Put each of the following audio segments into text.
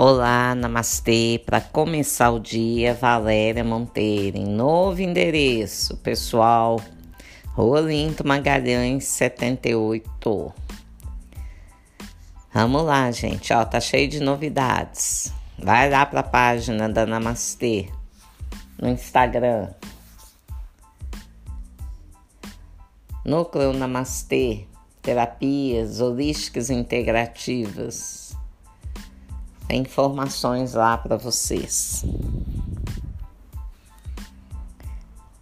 Olá, namastê. Para começar o dia, Valéria Monteiro, em novo endereço, pessoal. Rua Linto Magalhães 78. Vamos lá, gente. Ó, tá cheio de novidades. Vai lá para a página da Namastê no Instagram. Núcleo Namastê, terapias holísticas integrativas informações lá para vocês.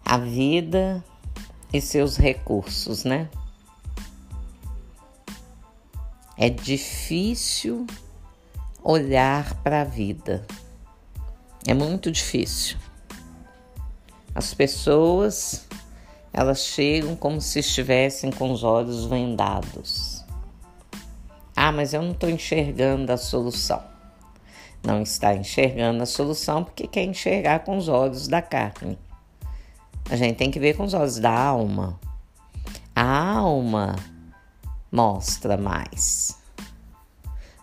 A vida e seus recursos, né? É difícil olhar para a vida. É muito difícil. As pessoas, elas chegam como se estivessem com os olhos vendados. Ah, mas eu não estou enxergando a solução não está enxergando a solução porque quer enxergar com os olhos da carne. A gente tem que ver com os olhos da alma. A alma mostra mais.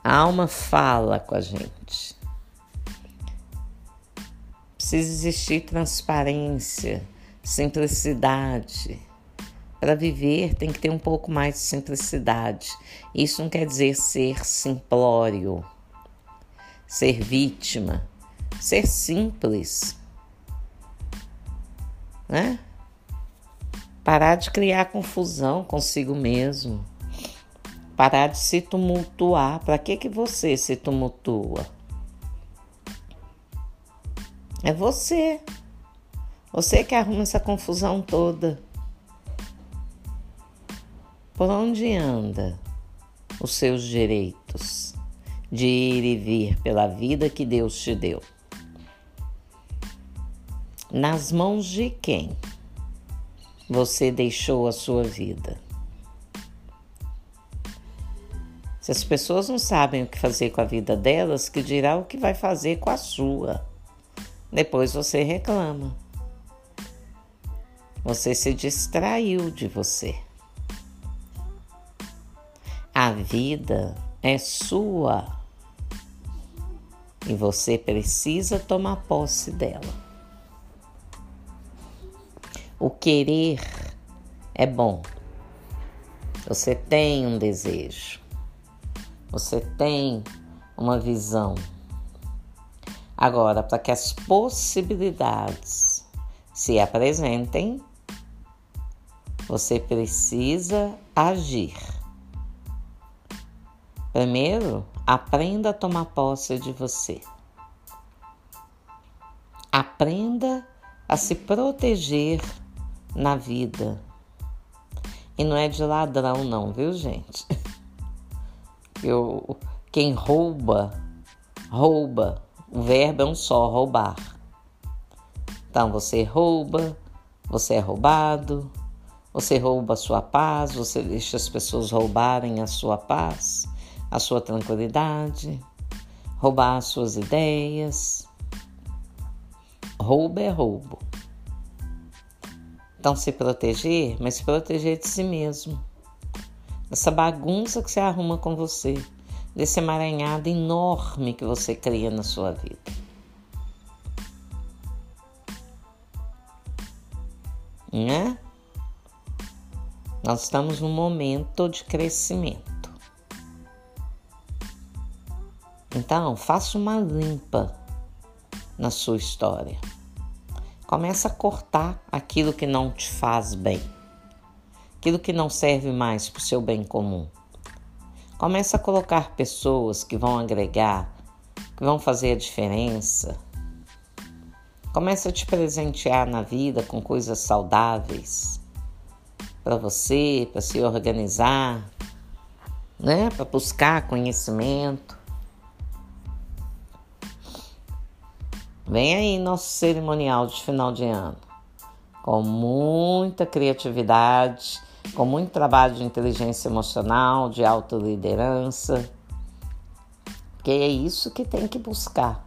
A alma fala com a gente. Precisa existir transparência, simplicidade. Para viver tem que ter um pouco mais de simplicidade. Isso não quer dizer ser simplório ser vítima, ser simples, né? Parar de criar confusão consigo mesmo. Parar de se tumultuar. Para que que você se tumultua? É você. Você que arruma essa confusão toda. Por onde anda os seus direitos? De ir e vir pela vida que Deus te deu. Nas mãos de quem você deixou a sua vida? Se as pessoas não sabem o que fazer com a vida delas, que dirá o que vai fazer com a sua. Depois você reclama. Você se distraiu de você. A vida é sua e você precisa tomar posse dela. O querer é bom. Você tem um desejo. Você tem uma visão. Agora, para que as possibilidades se apresentem, você precisa agir. Primeiro, aprenda a tomar posse de você. Aprenda a se proteger na vida. E não é de ladrão, não, viu, gente? Eu, quem rouba, rouba. O verbo é um só, roubar. Então você rouba, você é roubado, você rouba a sua paz, você deixa as pessoas roubarem a sua paz a sua tranquilidade, roubar as suas ideias. Roubo é roubo. Então, se proteger, mas se proteger de si mesmo. Essa bagunça que você arruma com você, desse emaranhado enorme que você cria na sua vida. Né? Nós estamos num momento de crescimento. Então, faça uma limpa na sua história. Começa a cortar aquilo que não te faz bem, aquilo que não serve mais para o seu bem comum. Começa a colocar pessoas que vão agregar, que vão fazer a diferença. Começa a te presentear na vida com coisas saudáveis para você, para se organizar, né? Para buscar conhecimento. Vem aí nosso cerimonial de final de ano, com muita criatividade, com muito trabalho de inteligência emocional, de autoliderança, porque é isso que tem que buscar.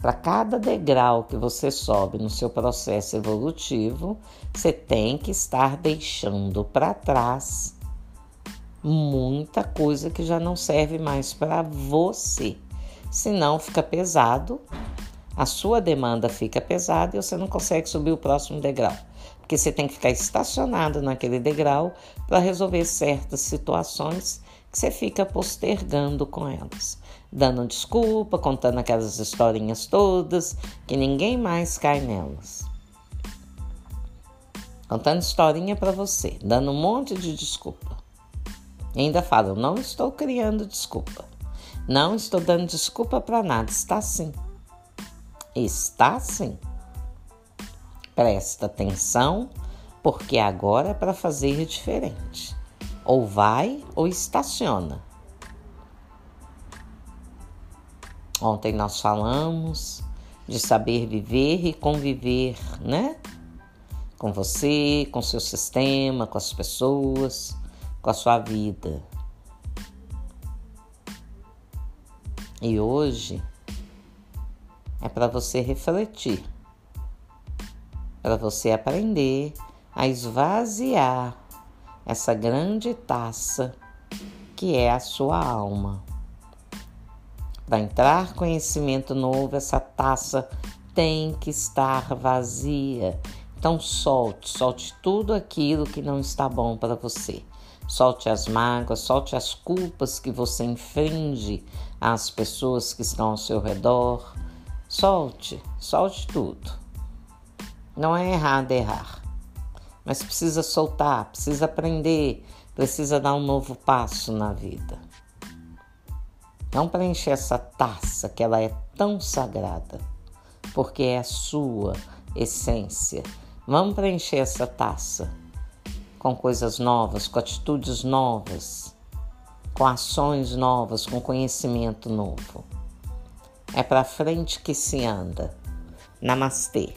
Para cada degrau que você sobe no seu processo evolutivo, você tem que estar deixando para trás muita coisa que já não serve mais para você. Senão fica pesado, a sua demanda fica pesada e você não consegue subir o próximo degrau. Porque você tem que ficar estacionado naquele degrau para resolver certas situações que você fica postergando com elas, dando desculpa, contando aquelas historinhas todas que ninguém mais cai nelas. Contando historinha para você, dando um monte de desculpa. E ainda falo, não estou criando desculpa. Não estou dando desculpa para nada. Está sim. Está sim. Presta atenção, porque agora é para fazer diferente. Ou vai ou estaciona. Ontem nós falamos de saber viver e conviver, né? Com você, com seu sistema, com as pessoas com a sua vida. E hoje é para você refletir, para você aprender a esvaziar essa grande taça que é a sua alma. Para entrar conhecimento novo, essa taça tem que estar vazia. Então solte, solte tudo aquilo que não está bom para você. Solte as mágoas, solte as culpas que você infringe às pessoas que estão ao seu redor. Solte, solte tudo. Não é errado errar, mas precisa soltar, precisa aprender, precisa dar um novo passo na vida. Não preencher essa taça que ela é tão sagrada, porque é a sua essência. Vamos preencher essa taça com coisas novas, com atitudes novas, com ações novas, com conhecimento novo. É para frente que se anda. Namastê.